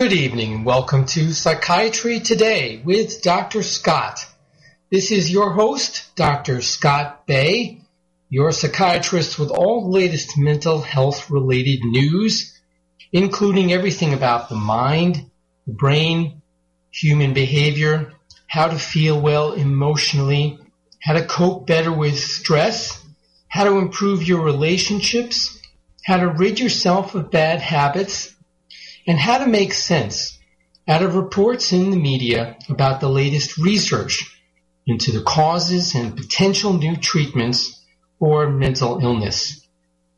Good evening welcome to Psychiatry Today with Dr. Scott. This is your host, Dr. Scott Bay, your psychiatrist with all the latest mental health related news, including everything about the mind, the brain, human behavior, how to feel well emotionally, how to cope better with stress, how to improve your relationships, how to rid yourself of bad habits, and how to make sense out of reports in the media about the latest research into the causes and potential new treatments for mental illness.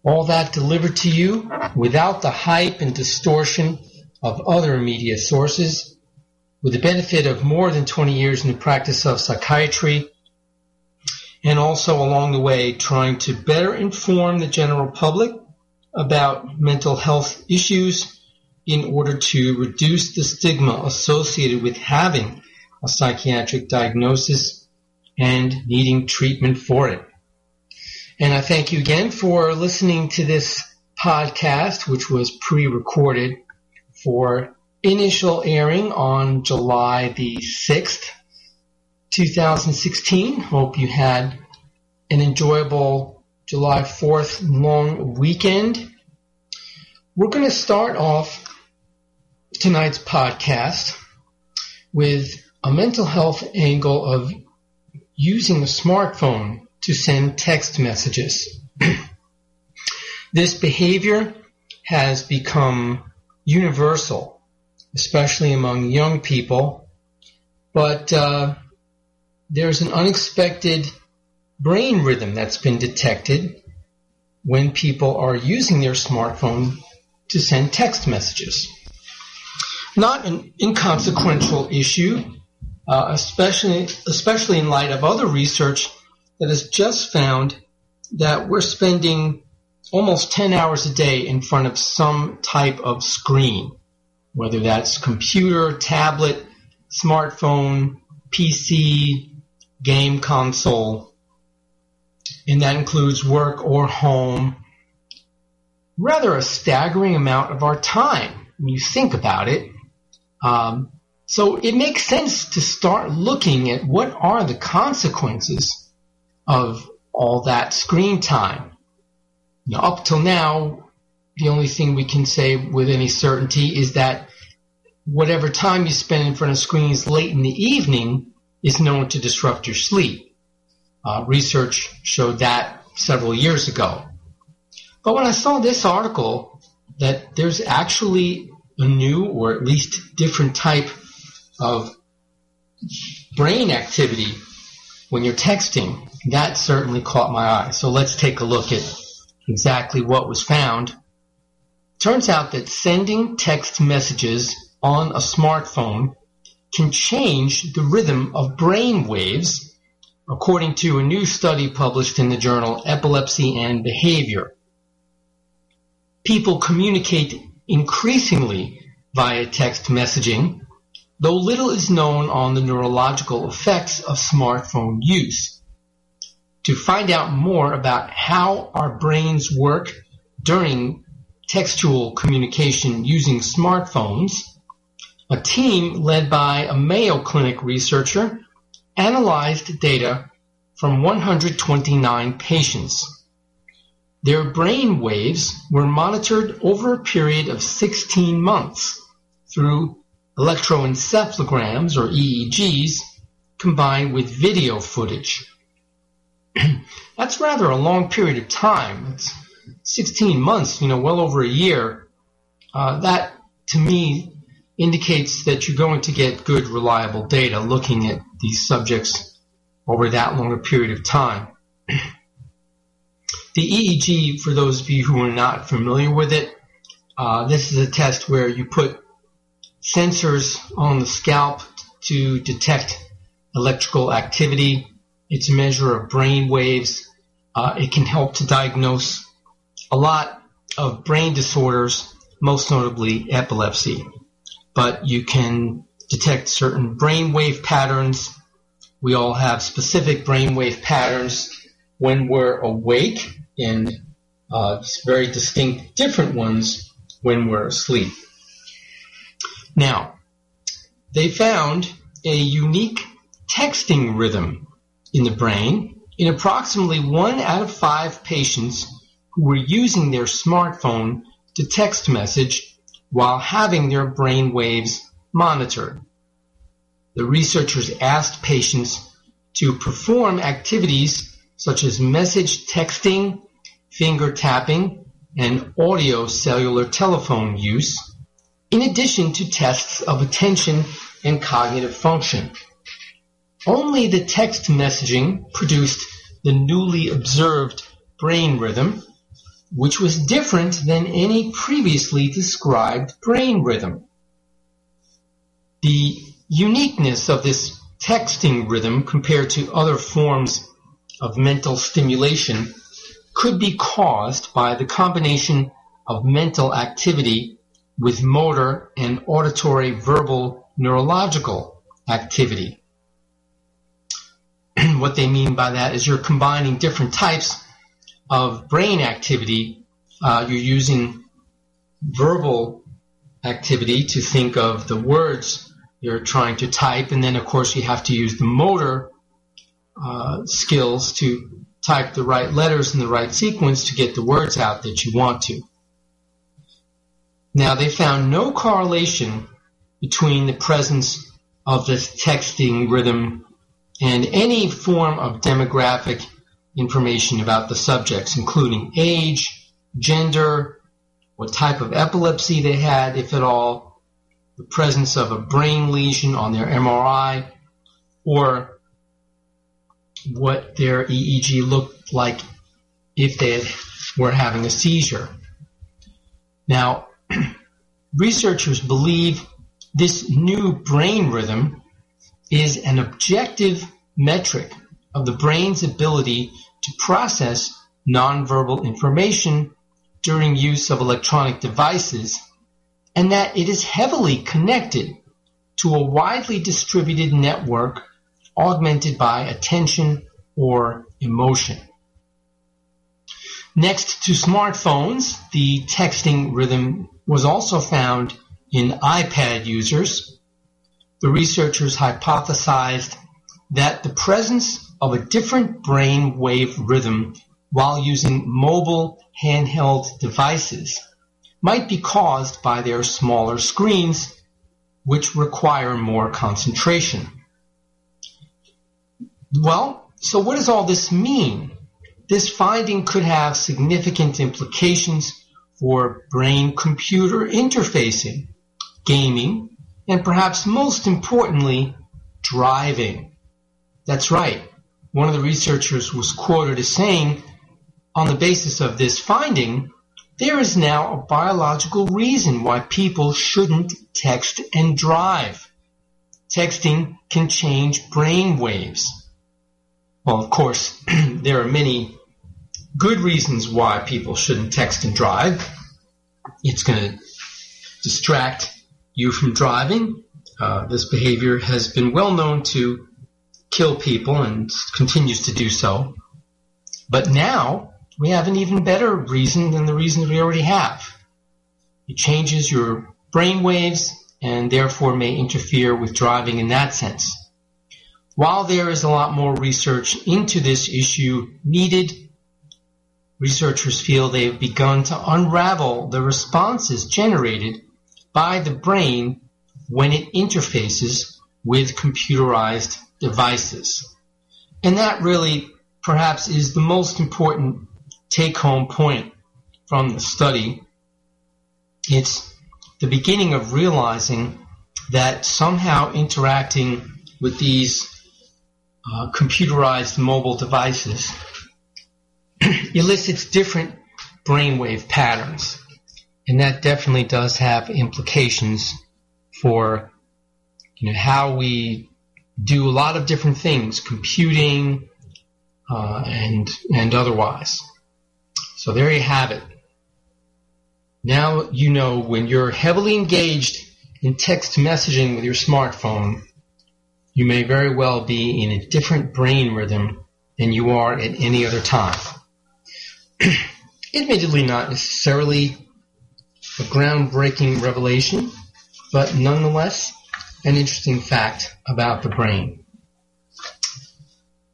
All that delivered to you without the hype and distortion of other media sources, with the benefit of more than 20 years in the practice of psychiatry, and also along the way trying to better inform the general public about mental health issues in order to reduce the stigma associated with having a psychiatric diagnosis and needing treatment for it. And I thank you again for listening to this podcast, which was pre-recorded for initial airing on July the 6th, 2016. Hope you had an enjoyable July 4th long weekend. We're going to start off tonight's podcast with a mental health angle of using a smartphone to send text messages. this behavior has become universal, especially among young people, but uh, there's an unexpected brain rhythm that's been detected when people are using their smartphone to send text messages not an inconsequential issue, uh, especially especially in light of other research that has just found that we're spending almost 10 hours a day in front of some type of screen, whether that's computer, tablet, smartphone, PC, game console, and that includes work or home. Rather a staggering amount of our time when you think about it. Um, so it makes sense to start looking at what are the consequences of all that screen time. Now, up till now, the only thing we can say with any certainty is that whatever time you spend in front of screens late in the evening is known to disrupt your sleep. Uh, research showed that several years ago. But when I saw this article that there's actually a new or at least different type of brain activity when you're texting. That certainly caught my eye. So let's take a look at exactly what was found. Turns out that sending text messages on a smartphone can change the rhythm of brain waves according to a new study published in the journal Epilepsy and Behavior. People communicate increasingly via text messaging, though little is known on the neurological effects of smartphone use. To find out more about how our brains work during textual communication using smartphones, a team led by a Mayo Clinic researcher analyzed data from 129 patients. Their brain waves were monitored over a period of 16 months through electroencephalograms or EEGs combined with video footage. That's rather a long period of time. It's 16 months, you know, well over a year. Uh, that, to me, indicates that you're going to get good, reliable data looking at these subjects over that long a period of time. The EEG, for those of you who are not familiar with it, uh, this is a test where you put sensors on the scalp to detect electrical activity. It's a measure of brain waves. Uh, it can help to diagnose a lot of brain disorders, most notably epilepsy. But you can detect certain brain wave patterns. We all have specific brain wave patterns when we're awake and uh, very distinct different ones when we're asleep. Now, they found a unique texting rhythm in the brain in approximately one out of five patients who were using their smartphone to text message while having their brain waves monitored. The researchers asked patients to perform activities such as message texting, finger tapping, and audio cellular telephone use, in addition to tests of attention and cognitive function. Only the text messaging produced the newly observed brain rhythm, which was different than any previously described brain rhythm. The uniqueness of this texting rhythm compared to other forms of mental stimulation could be caused by the combination of mental activity with motor and auditory verbal neurological activity. what they mean by that is you're combining different types of brain activity. Uh, you're using verbal activity to think of the words you're trying to type, and then of course you have to use the motor uh, skills to type the right letters in the right sequence to get the words out that you want to. Now they found no correlation between the presence of this texting rhythm and any form of demographic information about the subjects, including age, gender, what type of epilepsy they had, if at all, the presence of a brain lesion on their MRI, or what their EEG looked like if they were having a seizure. Now, researchers believe this new brain rhythm is an objective metric of the brain's ability to process nonverbal information during use of electronic devices and that it is heavily connected to a widely distributed network augmented by attention or emotion. Next to smartphones, the texting rhythm was also found in iPad users. The researchers hypothesized that the presence of a different brain wave rhythm while using mobile handheld devices might be caused by their smaller screens, which require more concentration. Well, so what does all this mean? This finding could have significant implications for brain-computer interfacing, gaming, and perhaps most importantly, driving. That's right. One of the researchers was quoted as saying, on the basis of this finding, there is now a biological reason why people shouldn't text and drive. Texting can change brain waves. Well, of course, there are many good reasons why people shouldn't text and drive. It's going to distract you from driving. Uh, this behavior has been well known to kill people and continues to do so. But now we have an even better reason than the reason we already have. It changes your brain waves and therefore may interfere with driving in that sense. While there is a lot more research into this issue needed, researchers feel they have begun to unravel the responses generated by the brain when it interfaces with computerized devices. And that really perhaps is the most important take home point from the study. It's the beginning of realizing that somehow interacting with these uh, computerized mobile devices elicits different brainwave patterns. And that definitely does have implications for you know, how we do a lot of different things, computing uh, and and otherwise. So there you have it. Now you know when you're heavily engaged in text messaging with your smartphone, you may very well be in a different brain rhythm than you are at any other time. Admittedly, not necessarily a groundbreaking revelation, but nonetheless, an interesting fact about the brain.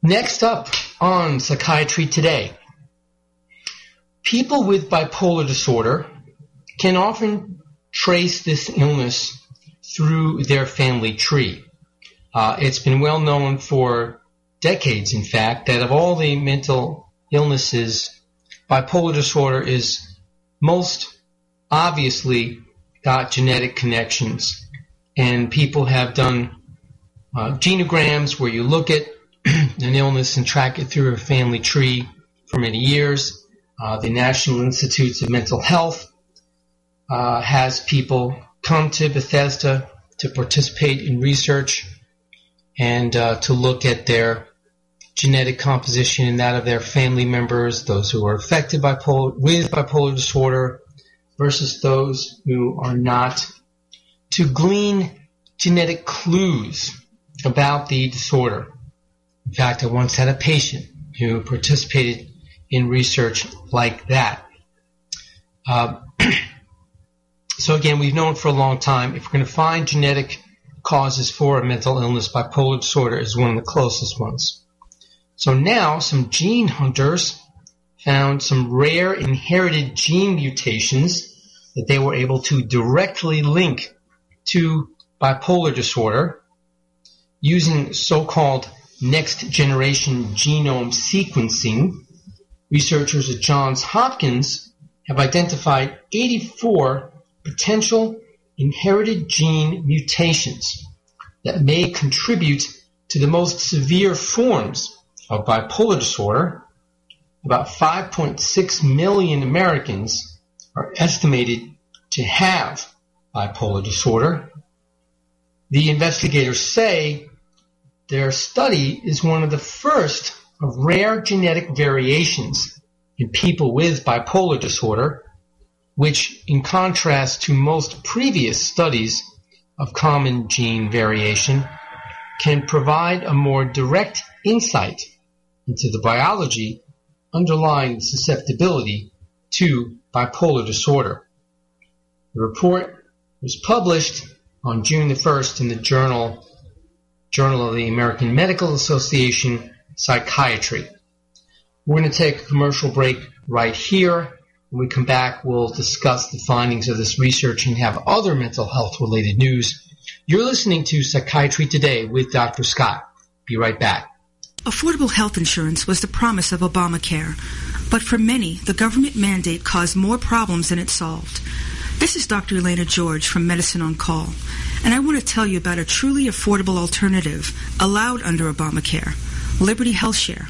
Next up on Psychiatry Today. People with bipolar disorder can often trace this illness through their family tree. Uh, it's been well known for decades, in fact, that of all the mental illnesses, bipolar disorder is most obviously got genetic connections. And people have done uh, genograms where you look at an illness and track it through a family tree for many years. Uh, the National Institutes of Mental Health uh, has people come to Bethesda to participate in research and uh, to look at their genetic composition and that of their family members, those who are affected by with bipolar disorder versus those who are not, to glean genetic clues about the disorder. In fact, I once had a patient who participated in research like that. Uh, so again, we've known for a long time if we're going to find genetic causes for a mental illness, bipolar disorder is one of the closest ones. So now some gene hunters found some rare inherited gene mutations that they were able to directly link to bipolar disorder using so-called next generation genome sequencing. Researchers at Johns Hopkins have identified 84 potential inherited gene mutations that may contribute to the most severe forms of bipolar disorder, about 5.6 million Americans are estimated to have bipolar disorder. The investigators say their study is one of the first of rare genetic variations in people with bipolar disorder, which in contrast to most previous studies of common gene variation, can provide a more direct insight into the biology underlying susceptibility to bipolar disorder. The report was published on June the 1st in the journal Journal of the American Medical Association Psychiatry. We're going to take a commercial break right here. When we come back, we'll discuss the findings of this research and have other mental health related news. You're listening to Psychiatry Today with Dr. Scott. Be right back. Affordable health insurance was the promise of Obamacare, but for many, the government mandate caused more problems than it solved. This is Dr. Elena George from Medicine on Call, and I want to tell you about a truly affordable alternative allowed under Obamacare, Liberty HealthShare.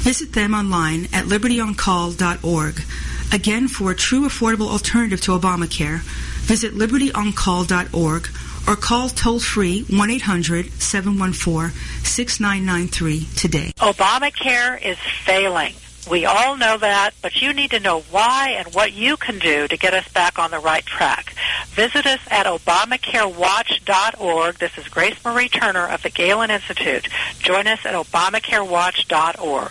Visit them online at libertyoncall.org. Again, for a true affordable alternative to Obamacare, visit libertyoncall.org or call toll free 1 800 714 6993 today. Obamacare is failing. We all know that, but you need to know why and what you can do to get us back on the right track. Visit us at ObamacareWatch.org. This is Grace Marie Turner of the Galen Institute. Join us at ObamacareWatch.org.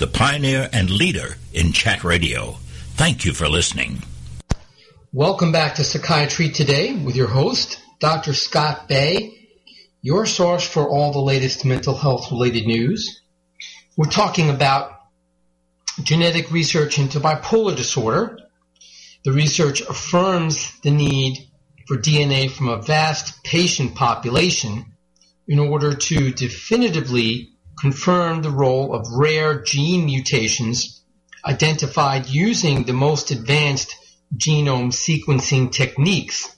the pioneer and leader in chat radio. Thank you for listening. Welcome back to Psychiatry Today with your host, Dr. Scott Bay, your source for all the latest mental health related news. We're talking about genetic research into bipolar disorder. The research affirms the need for DNA from a vast patient population in order to definitively confirm the role of rare gene mutations identified using the most advanced genome sequencing techniques.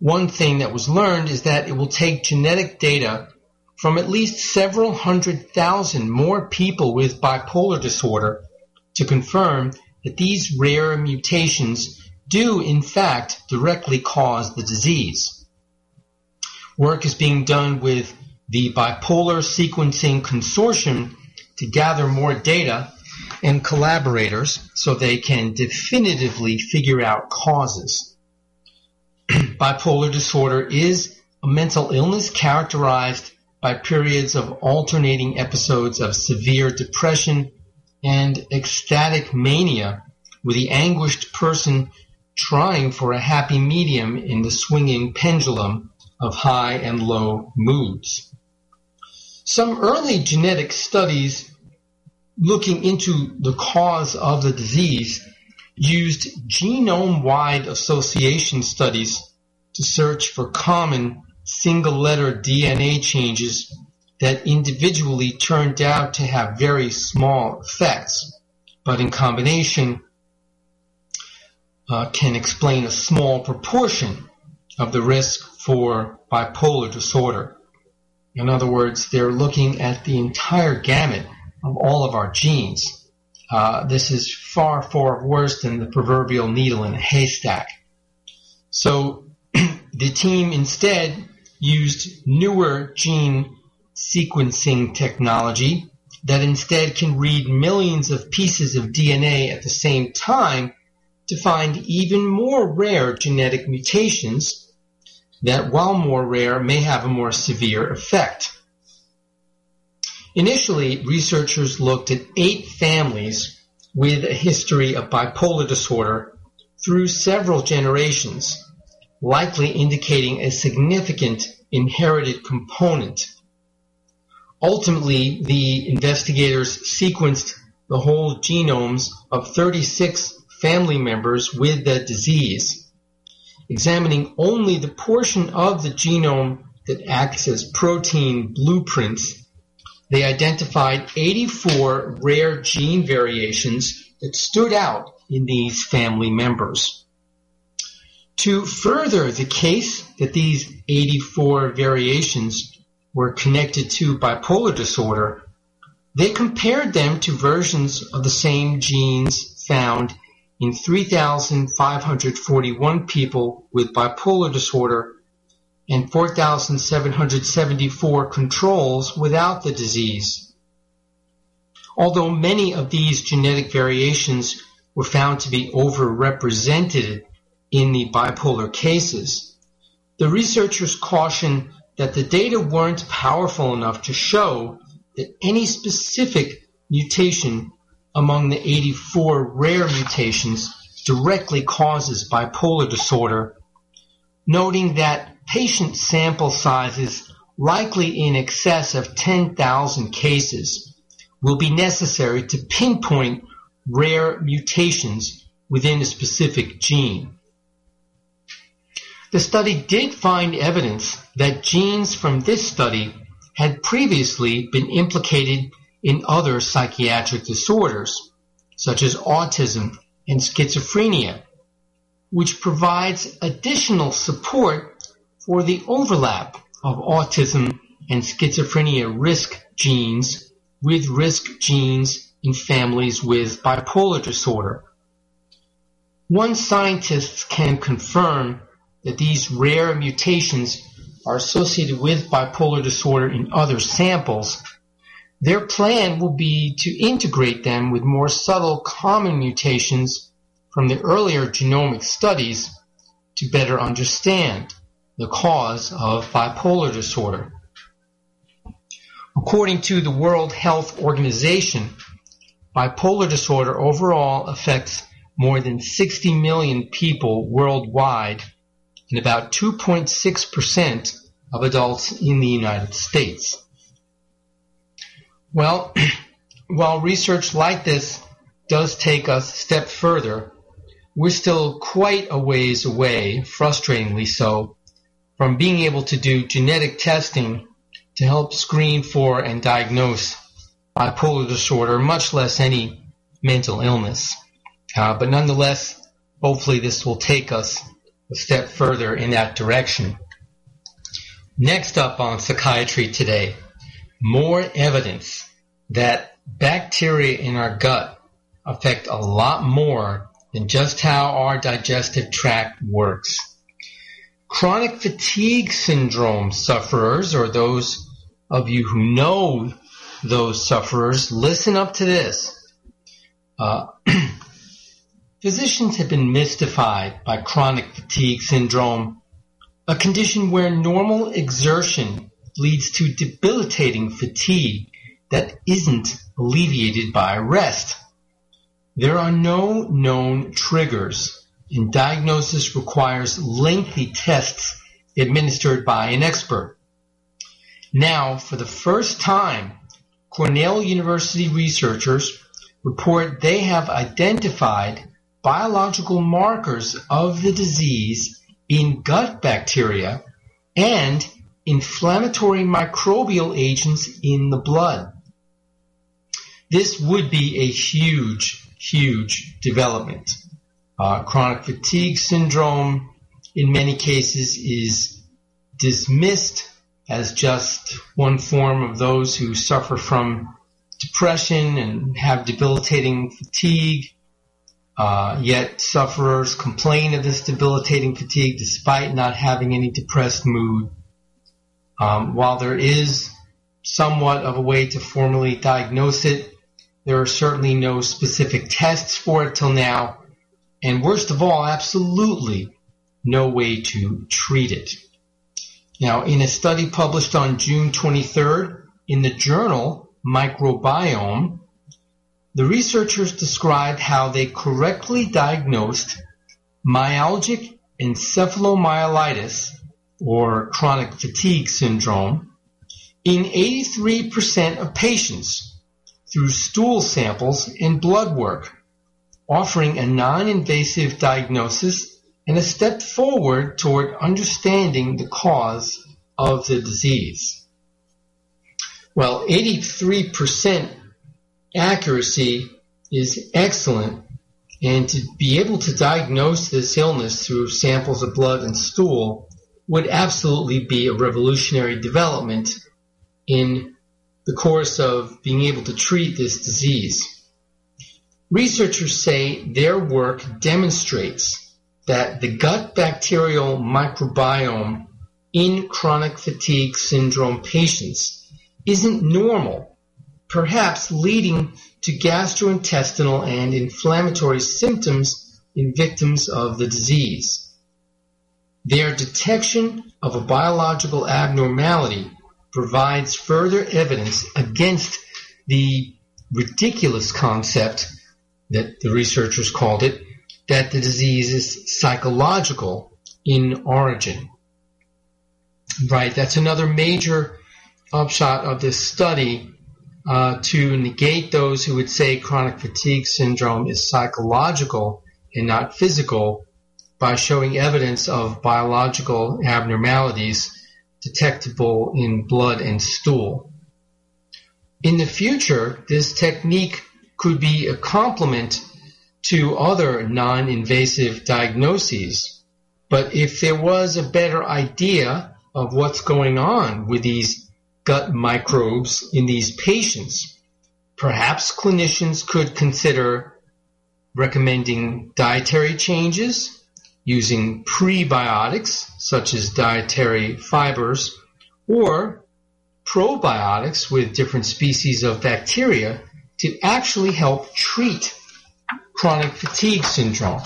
One thing that was learned is that it will take genetic data from at least several hundred thousand more people with bipolar disorder to confirm that these rare mutations do in fact directly cause the disease. Work is being done with the Bipolar Sequencing Consortium to gather more data and collaborators so they can definitively figure out causes. Bipolar disorder is a mental illness characterized by periods of alternating episodes of severe depression and ecstatic mania, with the anguished person trying for a happy medium in the swinging pendulum of high and low moods. Some early genetic studies looking into the cause of the disease used genome-wide association studies to search for common single-letter DNA changes that individually turned out to have very small effects, but in combination uh, can explain a small proportion of the risk for bipolar disorder. In other words, they're looking at the entire gamut of all of our genes. Uh, this is far, far worse than the proverbial needle in a haystack. So the team instead used newer gene sequencing technology that instead can read millions of pieces of DNA at the same time to find even more rare genetic mutations that, while more rare, may have a more severe effect. Initially, researchers looked at eight families with a history of bipolar disorder through several generations, likely indicating a significant inherited component. Ultimately, the investigators sequenced the whole genomes of 36 family members with the disease, examining only the portion of the genome that acts as protein blueprints, they identified 84 rare gene variations that stood out in these family members. To further the case that these 84 variations were connected to bipolar disorder, they compared them to versions of the same genes found in 3,541 people with bipolar disorder and 4,774 controls without the disease. Although many of these genetic variations were found to be overrepresented in the bipolar cases, the researchers caution that the data weren't powerful enough to show that any specific mutation among the 84 rare mutations directly causes bipolar disorder, noting that patient sample sizes likely in excess of 10,000 cases will be necessary to pinpoint rare mutations within a specific gene. The study did find evidence that genes from this study had previously been implicated in other psychiatric disorders, such as autism and schizophrenia, which provides additional support for the overlap of autism and schizophrenia risk genes with risk genes in families with bipolar disorder. Once scientists can confirm that these rare mutations are associated with bipolar disorder in other samples, their plan will be to integrate them with more subtle common mutations from the earlier genomic studies to better understand the cause of bipolar disorder. According to the World Health Organization, bipolar disorder overall affects more than 60 million people worldwide and about 2.6% of adults in the United States. Well, while research like this does take us a step further, we're still quite a ways away, frustratingly so, from being able to do genetic testing to help screen for and diagnose bipolar disorder, much less any mental illness. Uh, but nonetheless, hopefully this will take us a step further in that direction. Next up on psychiatry today, more evidence that bacteria in our gut affect a lot more than just how our digestive tract works. Chronic fatigue syndrome sufferers, or those of you who know those sufferers, listen up to this. Uh, physicians have been mystified by chronic fatigue syndrome, a condition where normal exertion leads to debilitating fatigue that isn't alleviated by rest. There are no known triggers, and diagnosis requires lengthy tests administered by an expert. Now, for the first time, Cornell University researchers report they have identified biological markers of the disease in gut bacteria and inflammatory microbial agents in the blood. This would be a huge, huge development. Uh, chronic fatigue syndrome, in many cases, is dismissed as just one form of those who suffer from depression and have debilitating fatigue. Uh, yet sufferers complain of this debilitating fatigue despite not having any depressed mood. Um, while there is somewhat of a way to formally diagnose it, there are certainly no specific tests for it till now. And worst of all, absolutely no way to treat it. Now, in a study published on June 23rd in the journal Microbiome, the researchers described how they correctly diagnosed myalgic encephalomyelitis, or chronic fatigue syndrome, in 83% of patients through stool samples and blood work, offering a non-invasive diagnosis and a step forward toward understanding the cause of the disease. Well, 83% accuracy is excellent, and to be able to diagnose this illness through samples of blood and stool would absolutely be a revolutionary development in the course of being able to treat this disease. Researchers say their work demonstrates that the gut bacterial microbiome in chronic fatigue syndrome patients isn't normal, perhaps leading to gastrointestinal and inflammatory symptoms in victims of the disease. Their detection of a biological abnormality provides further evidence against the ridiculous concept that the researchers called it, that the disease is psychological in origin. Right, that's another major upshot of this study uh, to negate those who would say chronic fatigue syndrome is psychological and not physical by showing evidence of biological abnormalities detectable in blood and stool. In the future, this technique could be a complement to other non-invasive diagnoses. But if there was a better idea of what's going on with these gut microbes in these patients, perhaps clinicians could consider recommending dietary changes using prebiotics, such as dietary fibers, or probiotics with different species of bacteria to actually help treat chronic fatigue syndrome.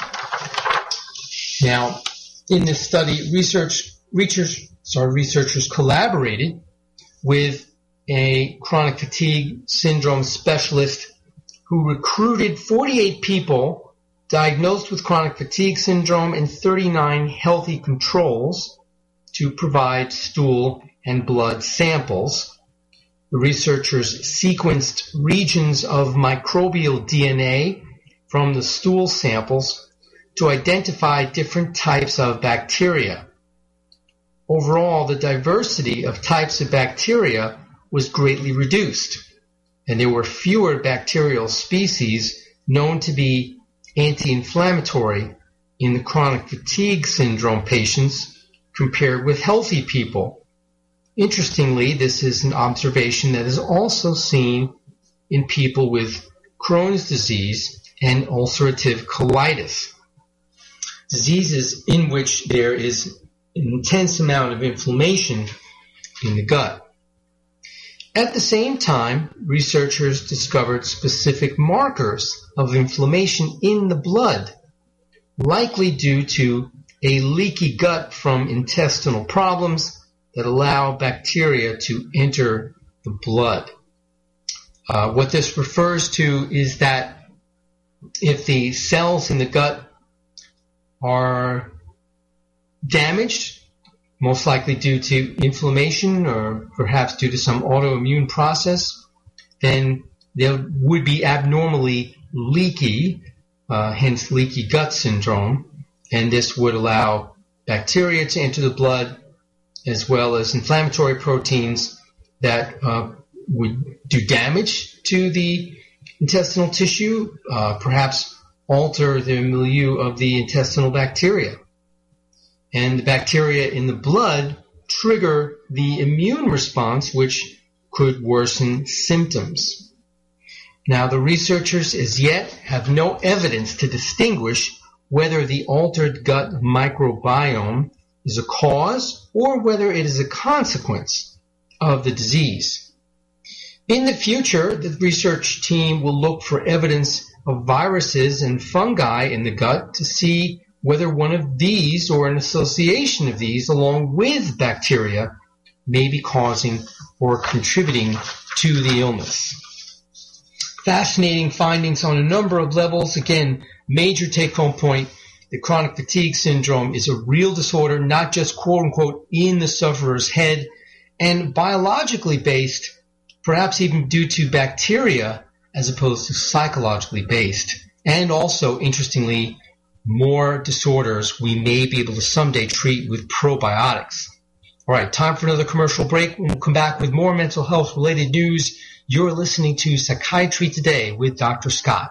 Now, in this study, research research, sorry, researchers collaborated with a chronic fatigue syndrome specialist who recruited 48 people diagnosed with chronic fatigue syndrome and 39 healthy controls to provide stool and blood samples. The researchers sequenced regions of microbial DNA from the stool samples to identify different types of bacteria. Overall, the diversity of types of bacteria was greatly reduced, and there were fewer bacterial species known to be anti-inflammatory in the chronic fatigue syndrome patients compared with healthy people. Interestingly, this is an observation that is also seen in people with Crohn's disease and ulcerative colitis. Diseases in which there is an intense amount of inflammation in the gut. At the same time, researchers discovered specific markers of inflammation in the blood, likely due to a leaky gut from intestinal problems that allow bacteria to enter the blood. Uh, what this refers to is that if the cells in the gut are damaged, most likely due to inflammation or perhaps due to some autoimmune process, then there would be abnormally leaky, uh, hence leaky gut syndrome, and this would allow bacteria to enter the blood as well as inflammatory proteins that uh, would do damage to the intestinal tissue, uh, perhaps alter the milieu of the intestinal bacteria. And the bacteria in the blood trigger the immune response, which could worsen symptoms. Now, the researchers as yet have no evidence to distinguish whether the altered gut microbiome is a cause or whether it is a consequence of the disease. In the future, the research team will look for evidence of viruses and fungi in the gut to see whether one of these or an association of these along with bacteria may be causing or contributing to the illness. Fascinating findings on a number of levels. Again, major take home point the chronic fatigue syndrome is a real disorder, not just quote unquote in the sufferer's head and biologically based, perhaps even due to bacteria as opposed to psychologically based. And also, interestingly, more disorders we may be able to someday treat with probiotics. All right, time for another commercial break. We'll come back with more mental health related news. You're listening to Psychiatry Today with Dr. Scott.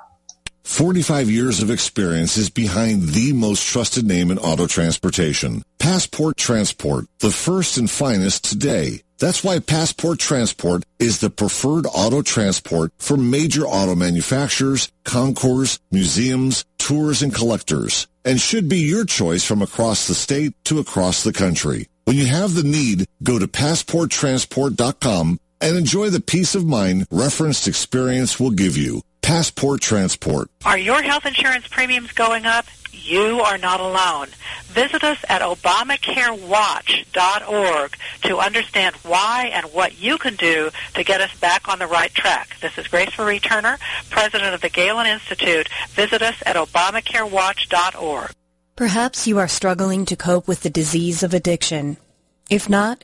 45 years of experience is behind the most trusted name in auto transportation. Passport Transport, the first and finest today. That's why Passport Transport is the preferred auto transport for major auto manufacturers, concours, museums, tours, and collectors, and should be your choice from across the state to across the country. When you have the need, go to passporttransport.com and enjoy the peace of mind referenced experience will give you. Passport Transport. Are your health insurance premiums going up? You are not alone. Visit us at ObamacareWatch.org to understand why and what you can do to get us back on the right track. This is Grace Marie Turner, President of the Galen Institute. Visit us at ObamacareWatch.org. Perhaps you are struggling to cope with the disease of addiction. If not,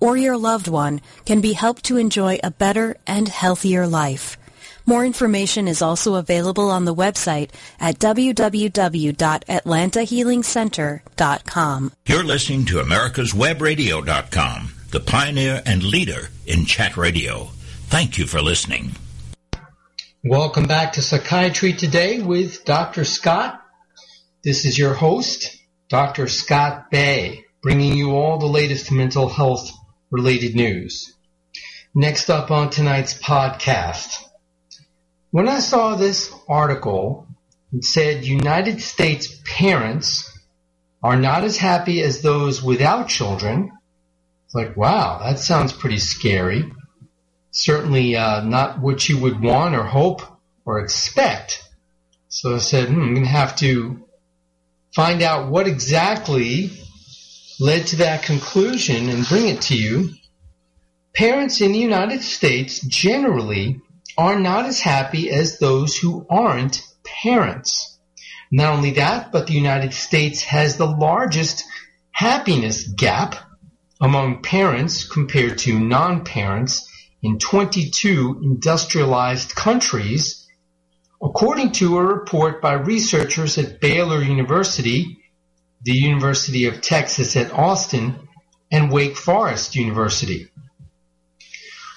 or your loved one can be helped to enjoy a better and healthier life. More information is also available on the website at www.atlantahealingcenter.com. You're listening to America's America'sWebRadio.com, the pioneer and leader in chat radio. Thank you for listening. Welcome back to Psychiatry Today with Dr. Scott. This is your host, Dr. Scott Bay, bringing you all the latest mental health related news. Next up on tonight's podcast. When I saw this article, it said United States parents are not as happy as those without children. It's like, wow, that sounds pretty scary certainly uh, not what you would want or hope or expect. So I said, hmm, I'm going to have to find out what exactly led to that conclusion and bring it to you. Parents in the United States generally are not as happy as those who aren't parents. Not only that, but the United States has the largest happiness gap among parents compared to non-parents in 22 industrialized countries, according to a report by researchers at Baylor University, the University of Texas at Austin, and Wake Forest University.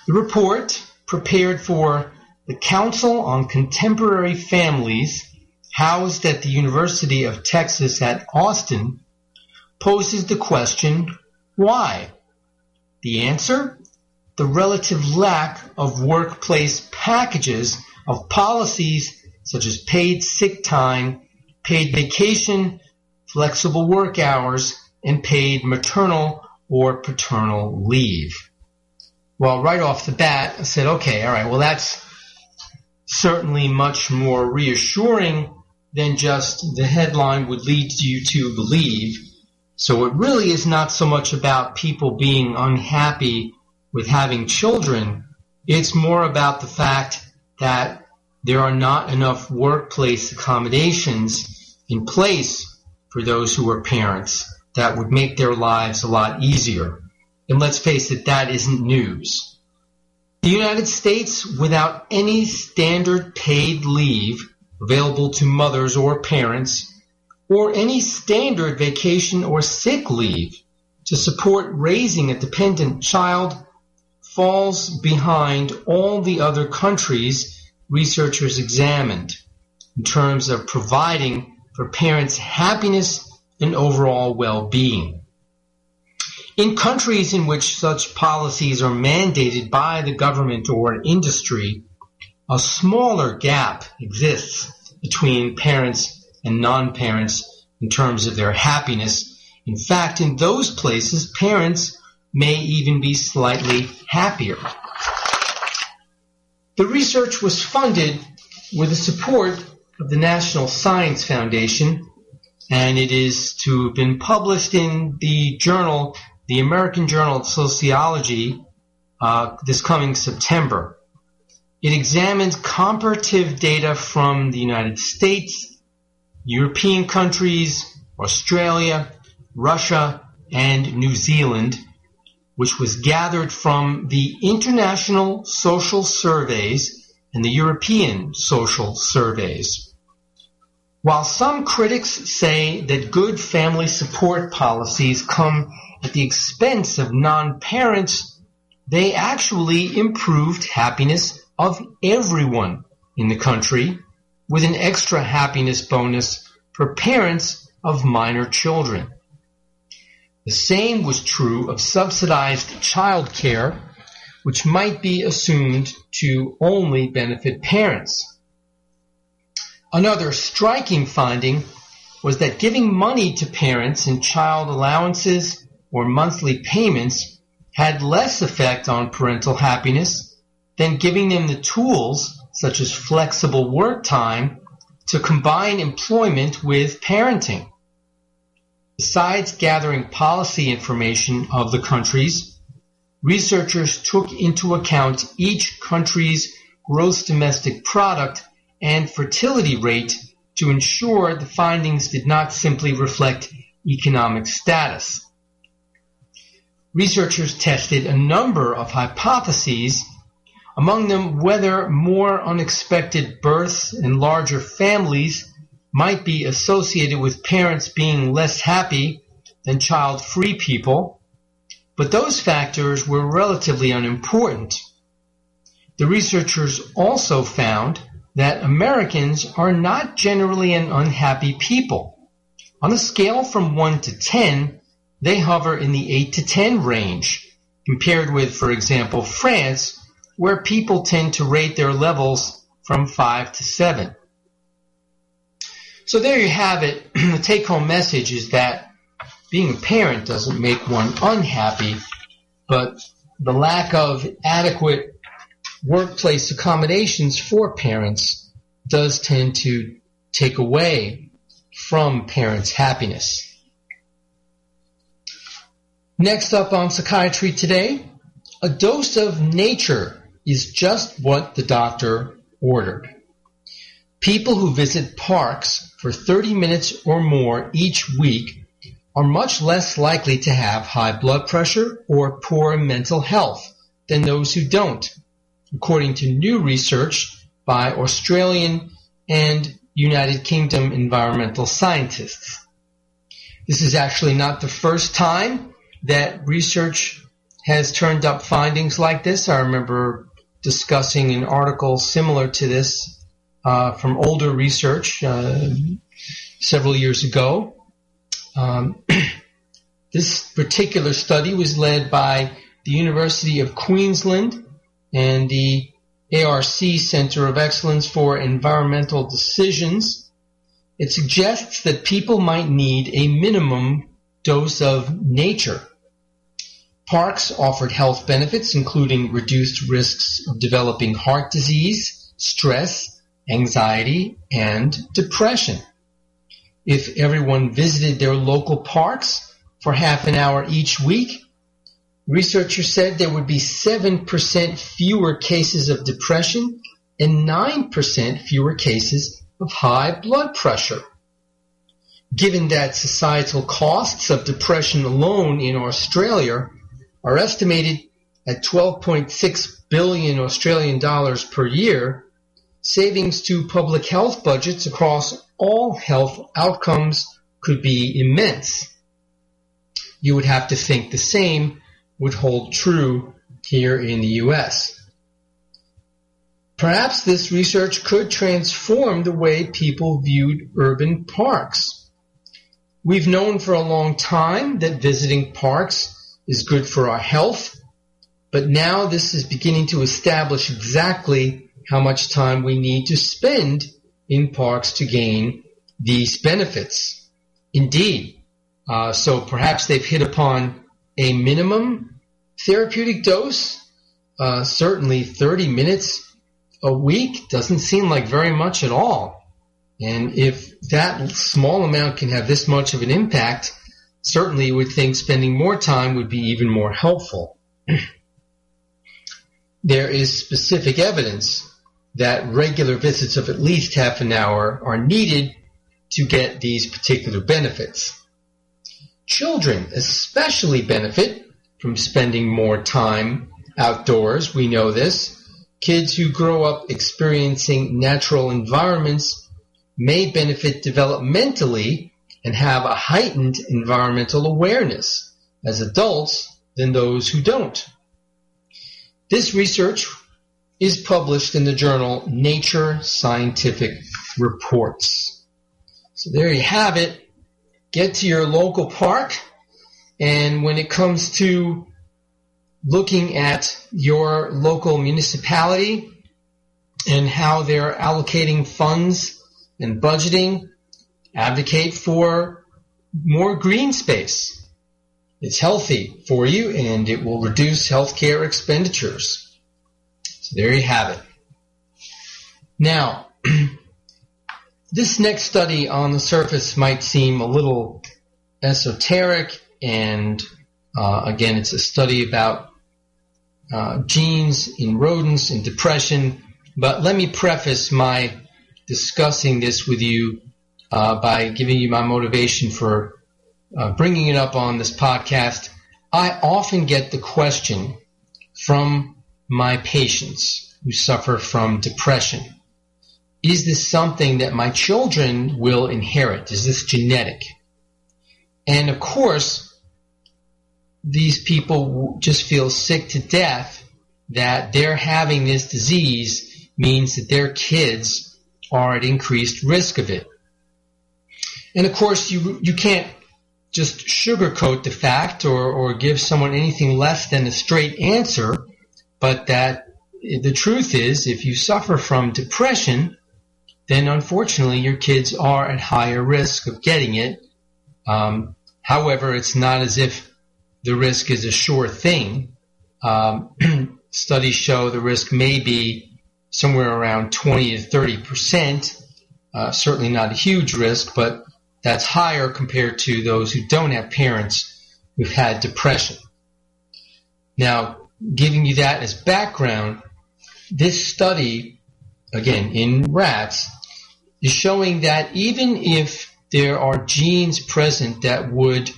The report, prepared for the Council on Contemporary Families, housed at the University of Texas at Austin, poses the question, why? The answer? the relative lack of workplace packages of policies such as paid sick time, paid vacation, flexible work hours, and paid maternal or paternal leave. Well, right off the bat, I said, okay, all right, well, that's certainly much more reassuring than just the headline would lead you to believe. So it really is not so much about people being unhappy with having children, it's more about the fact that there are not enough workplace accommodations in place for those who are parents that would make their lives a lot easier. And let's face it, that isn't news. The United States, without any standard paid leave available to mothers or parents, or any standard vacation or sick leave to support raising a dependent child, falls behind all the other countries researchers examined in terms of providing for parents' happiness and overall well-being. In countries in which such policies are mandated by the government or industry, a smaller gap exists between parents and non-parents in terms of their happiness. In fact, in those places, parents may even be slightly happier. The research was funded with the support of the National Science Foundation, and it is to have been published in the journal, the American Journal of Sociology, uh, this coming September. It examines comparative data from the United States, European countries, Australia, Russia, and New Zealand, which was gathered from the International Social Surveys and the European Social Surveys. While some critics say that good family support policies come at the expense of non-parents, they actually improved happiness of everyone in the country with an extra happiness bonus for parents of minor children. The same was true of subsidized childcare, which might be assumed to only benefit parents. Another striking finding was that giving money to parents in child allowances or monthly payments had less effect on parental happiness than giving them the tools, such as flexible work time, to combine employment with parenting. Besides gathering policy information of the countries, researchers took into account each country's gross domestic product and fertility rate to ensure the findings did not simply reflect economic status. Researchers tested a number of hypotheses, among them whether more unexpected births and larger families might be associated with parents being less happy than child-free people, but those factors were relatively unimportant. The researchers also found that Americans are not generally an unhappy people. On a scale from 1 to 10, they hover in the 8 to 10 range, compared with, for example, France, where people tend to rate their levels from 5 to 7. So there you have it. the take home message is that being a parent doesn't make one unhappy, but the lack of adequate workplace accommodations for parents does tend to take away from parents' happiness. Next up on Psychiatry Today, a dose of nature is just what the doctor ordered. People who visit parks for 30 minutes or more each week are much less likely to have high blood pressure or poor mental health than those who don't according to new research by Australian and United Kingdom environmental scientists. This is actually not the first time that research has turned up findings like this. I remember discussing an article similar to this uh, from older research uh, several years ago. Um, this particular study was led by the University of Queensland and the ARC Center of Excellence for Environmental Decisions, it suggests that people might need a minimum dose of nature. Parks offered health benefits, including reduced risks of developing heart disease, stress, anxiety, and depression. If everyone visited their local parks for half an hour each week, Researchers said there would be 7% fewer cases of depression and 9% fewer cases of high blood pressure. Given that societal costs of depression alone in Australia are estimated at 12.6 billion Australian dollars per year, savings to public health budgets across all health outcomes could be immense. You would have to think the same would hold true here in the US. Perhaps this research could transform the way people viewed urban parks. We've known for a long time that visiting parks is good for our health, but now this is beginning to establish exactly how much time we need to spend in parks to gain these benefits. Indeed, uh, so perhaps they've hit upon a minimum therapeutic dose, uh, certainly 30 minutes a week doesn't seem like very much at all. And if that small amount can have this much of an impact, certainly you would think spending more time would be even more helpful. there is specific evidence that regular visits of at least half an hour are needed to get these particular benefits. Children especially benefit from spending more time outdoors. We know this. Kids who grow up experiencing natural environments may benefit developmentally and have a heightened environmental awareness as adults than those who don't. This research is published in the journal Nature Scientific Reports. So there you have it get to your local park, and when it comes to looking at your local municipality and how they're allocating funds and budgeting, advocate for more green space. It's healthy for you and it will reduce healthcare expenditures. So there you have it. Now, This next study on the surface might seem a little esoteric, and uh, again, it's a study about uh, genes in rodents and depression. But let me preface my discussing this with you uh, by giving you my motivation for uh, bringing it up on this podcast. I often get the question from my patients who suffer from depression is this something that my children will inherit? Is this genetic? And of course, these people just feel sick to death that they're having this disease means that their kids are at increased risk of it. And of course, you, you can't just sugarcoat the fact or, or give someone anything less than a straight answer, but that eh, the truth is if you suffer from depression, then unfortunately your kids are at higher risk of getting it. Um, however, it's not as if the risk is a sure thing. Um, studies show the risk may be somewhere around 20 to 30 percent. Uh, certainly not a huge risk, but that's higher compared to those who don't have parents who've had depression. Now, giving you that as background, this study, again, in rats, is showing that even if there are genes present that would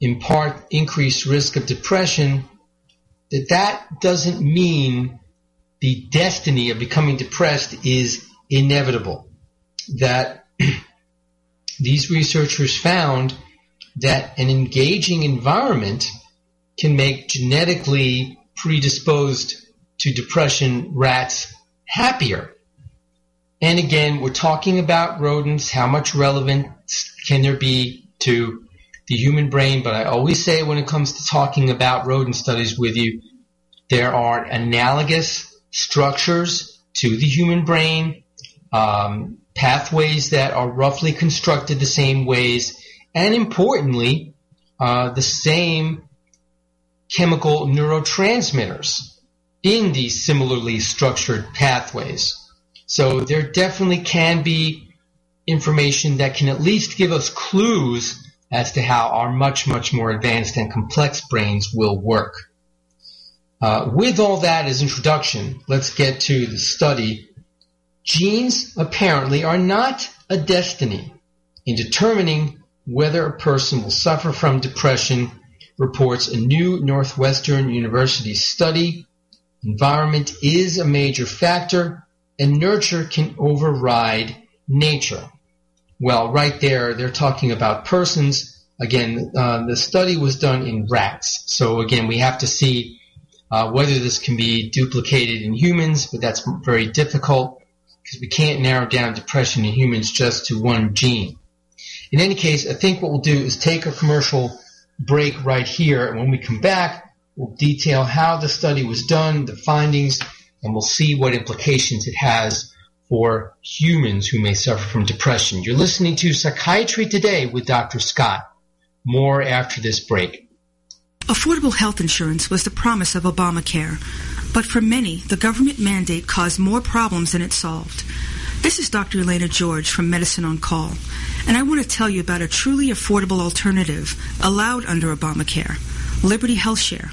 impart increased risk of depression, that that doesn't mean the destiny of becoming depressed is inevitable. That these researchers found that an engaging environment can make genetically predisposed to depression rats happier. And again, we're talking about rodents. How much relevance can there be to the human brain? But I always say when it comes to talking about rodent studies with you, there are analogous structures to the human brain, um, pathways that are roughly constructed the same ways, and importantly, uh, the same chemical neurotransmitters in these similarly structured pathways. So there definitely can be information that can at least give us clues as to how our much, much more advanced and complex brains will work. Uh, with all that as introduction, let's get to the study. Genes apparently are not a destiny in determining whether a person will suffer from depression, reports a new Northwestern University study. Environment is a major factor, and nurture can override nature. Well, right there, they're talking about persons. Again, uh, the study was done in rats. So again, we have to see uh, whether this can be duplicated in humans, but that's very difficult because we can't narrow down depression in humans just to one gene. In any case, I think what we'll do is take a commercial break right here, and when we come back, we'll detail how the study was done, the findings, and we'll see what implications it has for humans who may suffer from depression. You're listening to Psychiatry Today with Dr. Scott. More after this break. Affordable health insurance was the promise of Obamacare, but for many, the government mandate caused more problems than it solved. This is Dr. Elaina George from Medicine on Call, and I want to tell you about a truly affordable alternative allowed under Obamacare, Liberty HealthShare.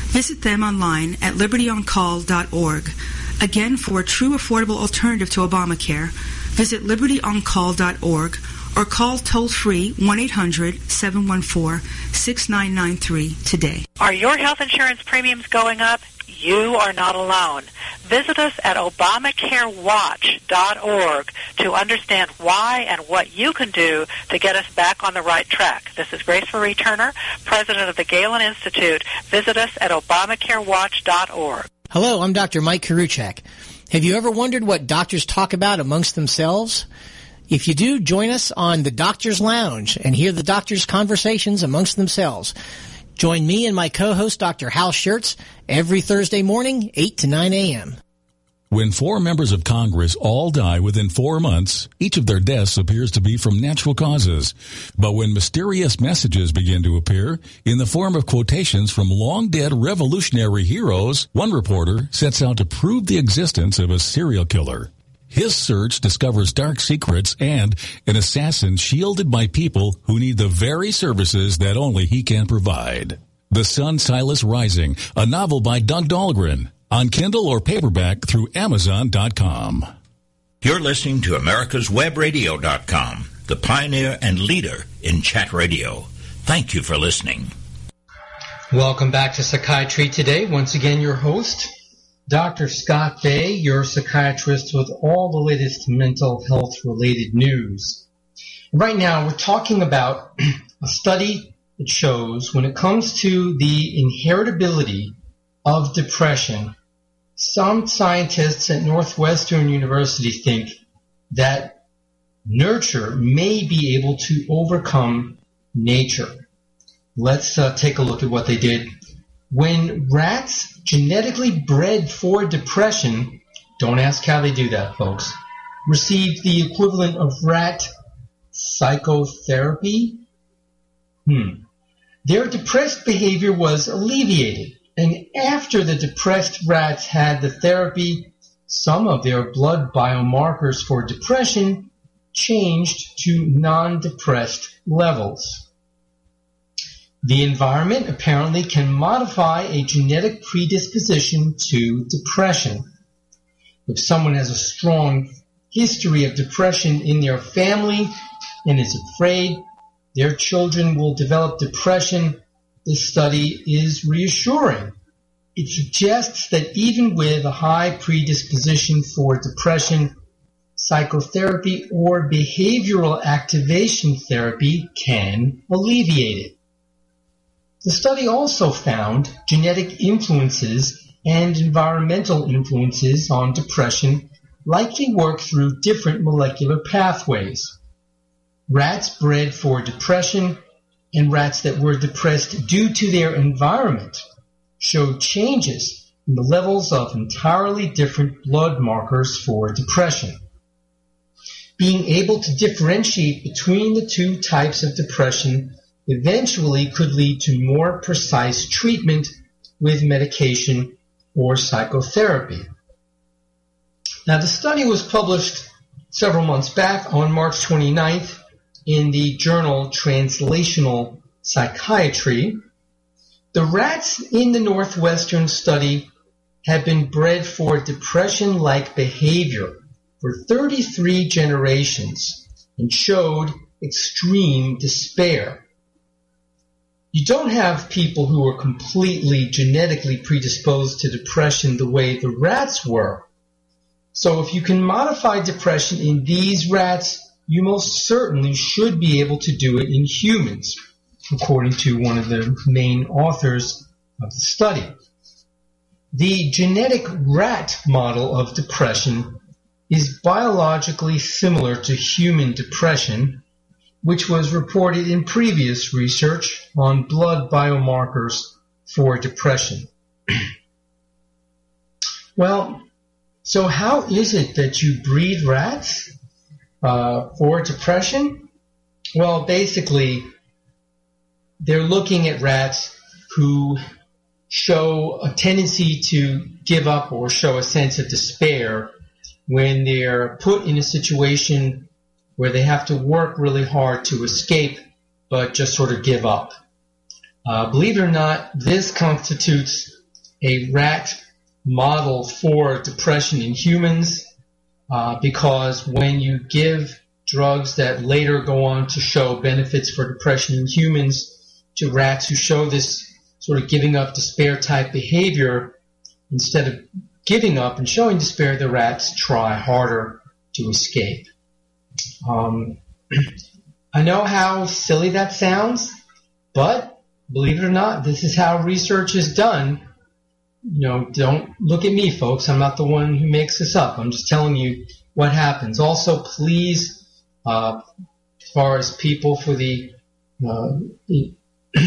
Visit them online at libertyoncall.org. Again, for a true affordable alternative to Obamacare, visit libertyoncall.org or call toll free 1 800 714 6993 today. Are your health insurance premiums going up? You are not alone. Visit us at ObamacareWatch.org to understand why and what you can do to get us back on the right track. This is Grace Marie Turner, President of the Galen Institute. Visit us at ObamacareWatch.org. Hello, I'm Dr. Mike Koriwchak. Have you ever wondered what doctors talk about amongst themselves? If you do, join us on the Doctor's Lounge and hear the doctors' conversations amongst themselves. Join me and my co-host, Dr. Hal Scherz, every Thursday morning, 8 to 9 a.m. When four members of Congress all die within four months, each of their deaths appears to be from natural causes. But when mysterious messages begin to appear in the form of quotations from long dead revolutionary heroes, one reporter sets out to prove the existence of a serial killer. His search discovers dark secrets and an assassin shielded by people who need the very services that only he can provide. The Sun Silas Rising, a novel by Doug Dahlgren on Kindle or paperback through Amazon.com. You're listening to America's America'sWebRadio.com, the pioneer and leader in chat radio. Thank you for listening. Welcome back to Psychiatry Today. Once again, your host, Dr. Scott Bay, your psychiatrist with all the latest mental health related news. Right now, we're talking about a study that shows when it comes to the inheritability of depression, some scientists at Northwestern University think that nurture may be able to overcome nature. Let's uh, take a look at what they did. When rats genetically bred for depression, don't ask how they do that, folks, received the equivalent of rat psychotherapy, hmm, their depressed behavior was alleviated. And after the depressed rats had the therapy, some of their blood biomarkers for depression changed to non-depressed levels. The environment apparently can modify a genetic predisposition to depression. If someone has a strong history of depression in their family and is afraid their children will develop depression, this study is reassuring. It suggests that even with a high predisposition for depression, psychotherapy or behavioral activation therapy can alleviate it. The study also found genetic influences and environmental influences on depression likely work through different molecular pathways. Rats bred for depression and rats that were depressed due to their environment showed changes in the levels of entirely different blood markers for depression. Being able to differentiate between the two types of depression eventually could lead to more precise treatment with medication or psychotherapy. Now the study was published several months back on March 29th in the journal Translational Psychiatry. The rats in the Northwestern study have been bred for depression-like behavior for 33 generations and showed extreme despair. You don't have people who are completely genetically predisposed to depression the way the rats were. So if you can modify depression in these rats, you most certainly should be able to do it in humans, according to one of the main authors of the study. The genetic rat model of depression is biologically similar to human depression, which was reported in previous research on blood biomarkers for depression. well, so how is it that you breed rats? uh, for depression? Well, basically, they're looking at rats who show a tendency to give up or show a sense of despair when they're put in a situation where they have to work really hard to escape but just sort of give up. Uh, believe it or not, this constitutes a rat model for depression in humans uh, because when you give drugs that later go on to show benefits for depression in humans to rats who show this sort of giving up despair type behavior, instead of giving up and showing despair, the rats try harder to escape. Um, I know how silly that sounds, but believe it or not, this is how research is done you know, don't look at me, folks. I'm not the one who makes this up. I'm just telling you what happens. Also, please, uh, as far as people for the, uh,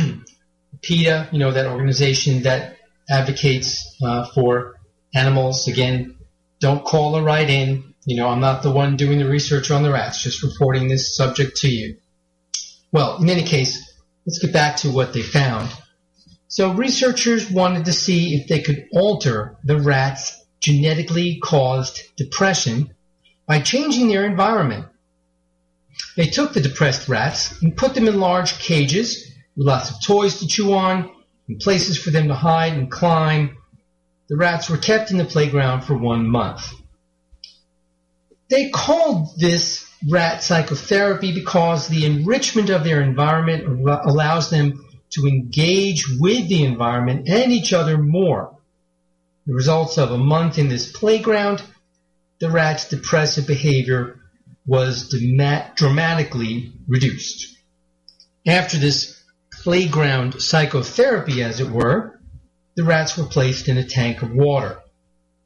PETA, you know, that organization that advocates uh, for animals, again, don't call or write in. You know, I'm not the one doing the research on the rats, just reporting this subject to you. Well, in any case, let's get back to what they found. So researchers wanted to see if they could alter the rats' genetically caused depression by changing their environment. They took the depressed rats and put them in large cages with lots of toys to chew on and places for them to hide and climb. the rats were kept in the playground for one month. They called this rat psychotherapy because the enrichment of their environment allows them to engage with the environment and each other more. The results of a month in this playground, the rat's depressive behavior was dramatically reduced. After this playground psychotherapy, as it were, the rats were placed in a tank of water.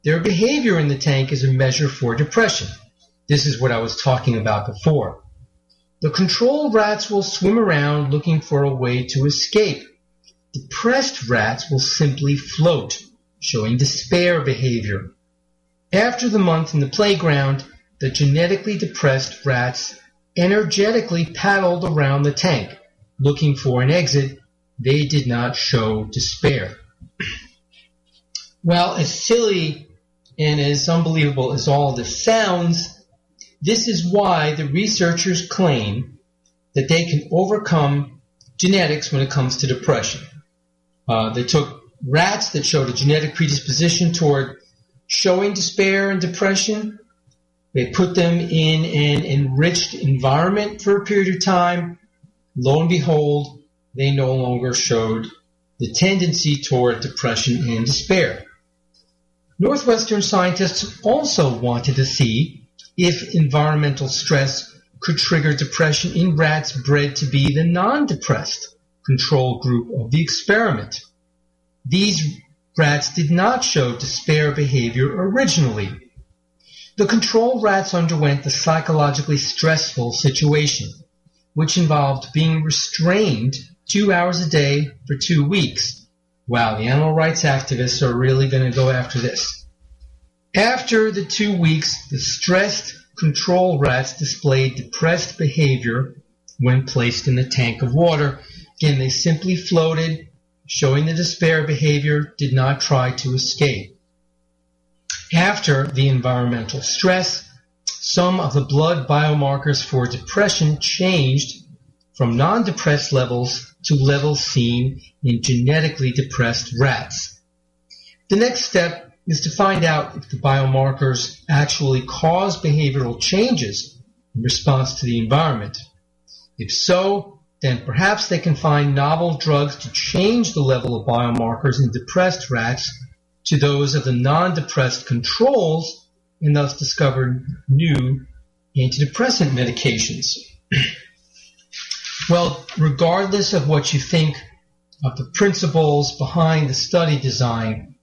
Their behavior in the tank is a measure for depression. This is what I was talking about before. The control rats will swim around looking for a way to escape. Depressed rats will simply float, showing despair behavior. After the month in the playground, the genetically depressed rats energetically paddled around the tank, looking for an exit. They did not show despair. well, as silly and as unbelievable as all this sounds, this is why the researchers claim that they can overcome genetics when it comes to depression. Uh, they took rats that showed a genetic predisposition toward showing despair and depression. They put them in an enriched environment for a period of time. Lo and behold, they no longer showed the tendency toward depression and despair. Northwestern scientists also wanted to see if environmental stress could trigger depression in rats bred to be the non-depressed control group of the experiment. These rats did not show despair behavior originally. The control rats underwent the psychologically stressful situation, which involved being restrained two hours a day for two weeks. Wow, the animal rights activists are really going to go after this. After the two weeks, the stressed control rats displayed depressed behavior when placed in the tank of water. Again, they simply floated, showing the despair behavior, did not try to escape. After the environmental stress, some of the blood biomarkers for depression changed from non-depressed levels to levels seen in genetically depressed rats. The next step is to find out if the biomarkers actually cause behavioral changes in response to the environment. If so, then perhaps they can find novel drugs to change the level of biomarkers in depressed rats to those of the non-depressed controls and thus discover new antidepressant medications. well, regardless of what you think of the principles behind the study design,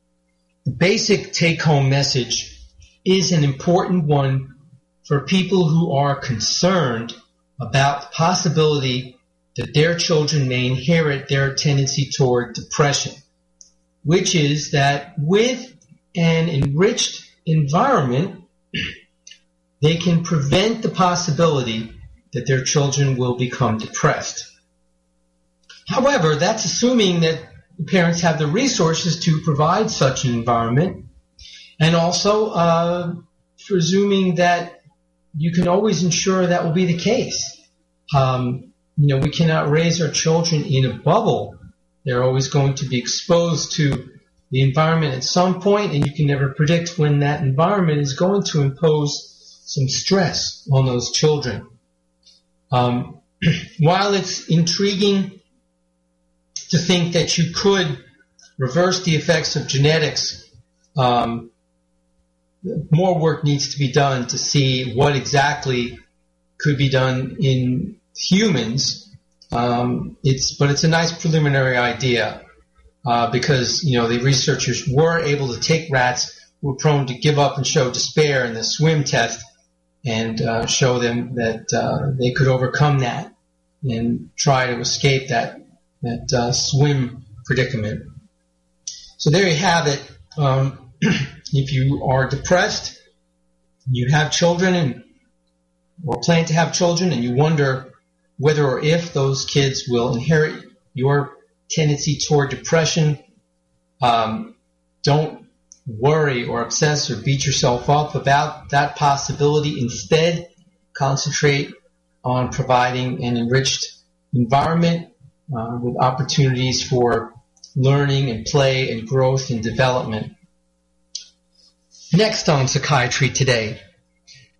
the basic take-home message is an important one for people who are concerned about the possibility that their children may inherit their tendency toward depression, which is that with an enriched environment, they can prevent the possibility that their children will become depressed. However, that's assuming that parents have the resources to provide such an environment, and also uh, presuming that you can always ensure that will be the case. Um, you know, we cannot raise our children in a bubble. They're always going to be exposed to the environment at some point, and you can never predict when that environment is going to impose some stress on those children. Um, while it's intriguing to think that you could reverse the effects of genetics. Um, more work needs to be done to see what exactly could be done in humans. Um, it's but it's a nice preliminary idea uh, because you know the researchers were able to take rats who were prone to give up and show despair in the swim test and uh, show them that uh, they could overcome that and try to escape that that uh, swim predicament. So there you have it. Um, if you are depressed, you have children and or plan to have children, and you wonder whether or if those kids will inherit your tendency toward depression, um, don't worry or obsess or beat yourself up about that possibility. Instead, concentrate on providing an enriched environment uh, with opportunities for learning and play and growth and development Next on Psychiatry Today,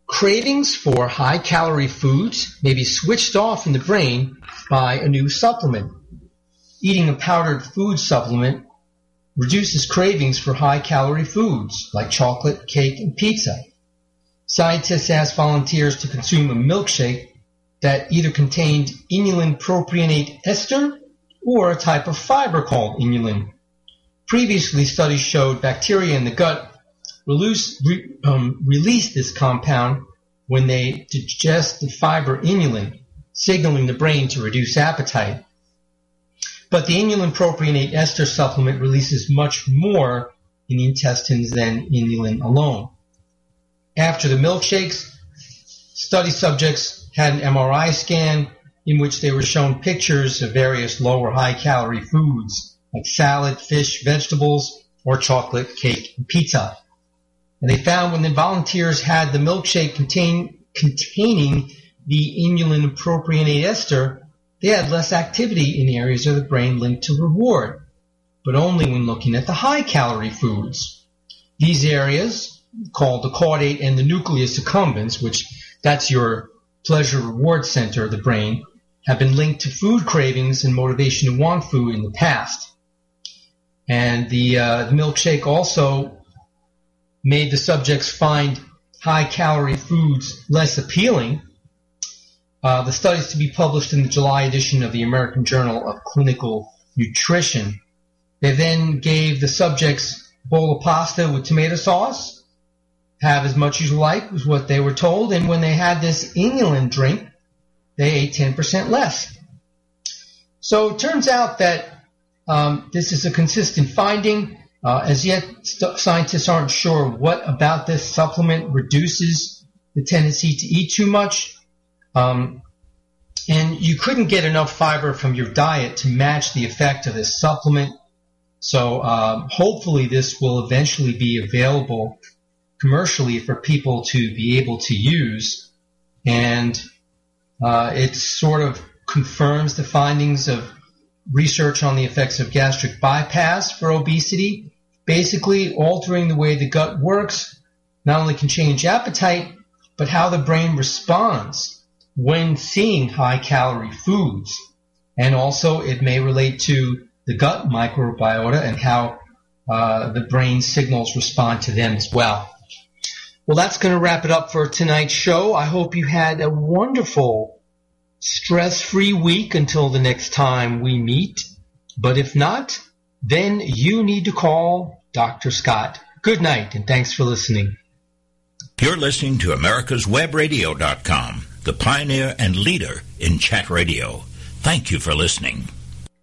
cravings for high calorie foods may be switched off in the brain by a new supplement. Eating a powdered food supplement reduces cravings for high calorie foods like chocolate, cake, and pizza. Scientists asked volunteers to consume a milkshake that either contained inulin propionate ester or a type of fiber called inulin. Previously, studies showed bacteria in the gut release, re, um, release this compound when they digest the fiber inulin, signaling the brain to reduce appetite. But the inulin propionate ester supplement releases much more in the intestines than inulin alone. After the milkshakes, study subjects had an MRI scan in which they were shown pictures of various low or high calorie foods like salad, fish, vegetables, or chocolate, cake, and pizza. And they found when the volunteers had the milkshake contain, containing the inulin propionate ester, they had less activity in areas of the brain linked to reward, but only when looking at the high calorie foods. These areas, called the caudate and the nucleus accumbens, which that's your pleasure reward center of the brain, have been linked to food cravings and motivation to want food in the past. And the, uh, milkshake also made the subjects find high calorie foods less appealing uh, the studies to be published in the July edition of the American Journal of Clinical Nutrition. They then gave the subjects bowl of pasta with tomato sauce. Have as much as you like was what they were told. And when they had this inulin drink, they ate 10% less. So it turns out that um, this is a consistent finding. Uh, as yet, st- scientists aren't sure what about this supplement reduces the tendency to eat too much. Um, and you couldn't get enough fiber from your diet to match the effect of this supplement. So um, hopefully this will eventually be available commercially for people to be able to use. And uh, it sort of confirms the findings of research on the effects of gastric bypass for obesity. Basically, altering the way the gut works not only can change appetite, but how the brain responds when seeing high calorie foods. And also it may relate to the gut microbiota and how uh, the brain signals respond to them as well. Well, that's going to wrap it up for tonight's show. I hope you had a wonderful, stress-free week until the next time we meet. But if not, then you need to call Dr. Scott. Good night, and thanks for listening. You're listening to America'sWebRadio.com the pioneer and leader in chat radio. Thank you for listening.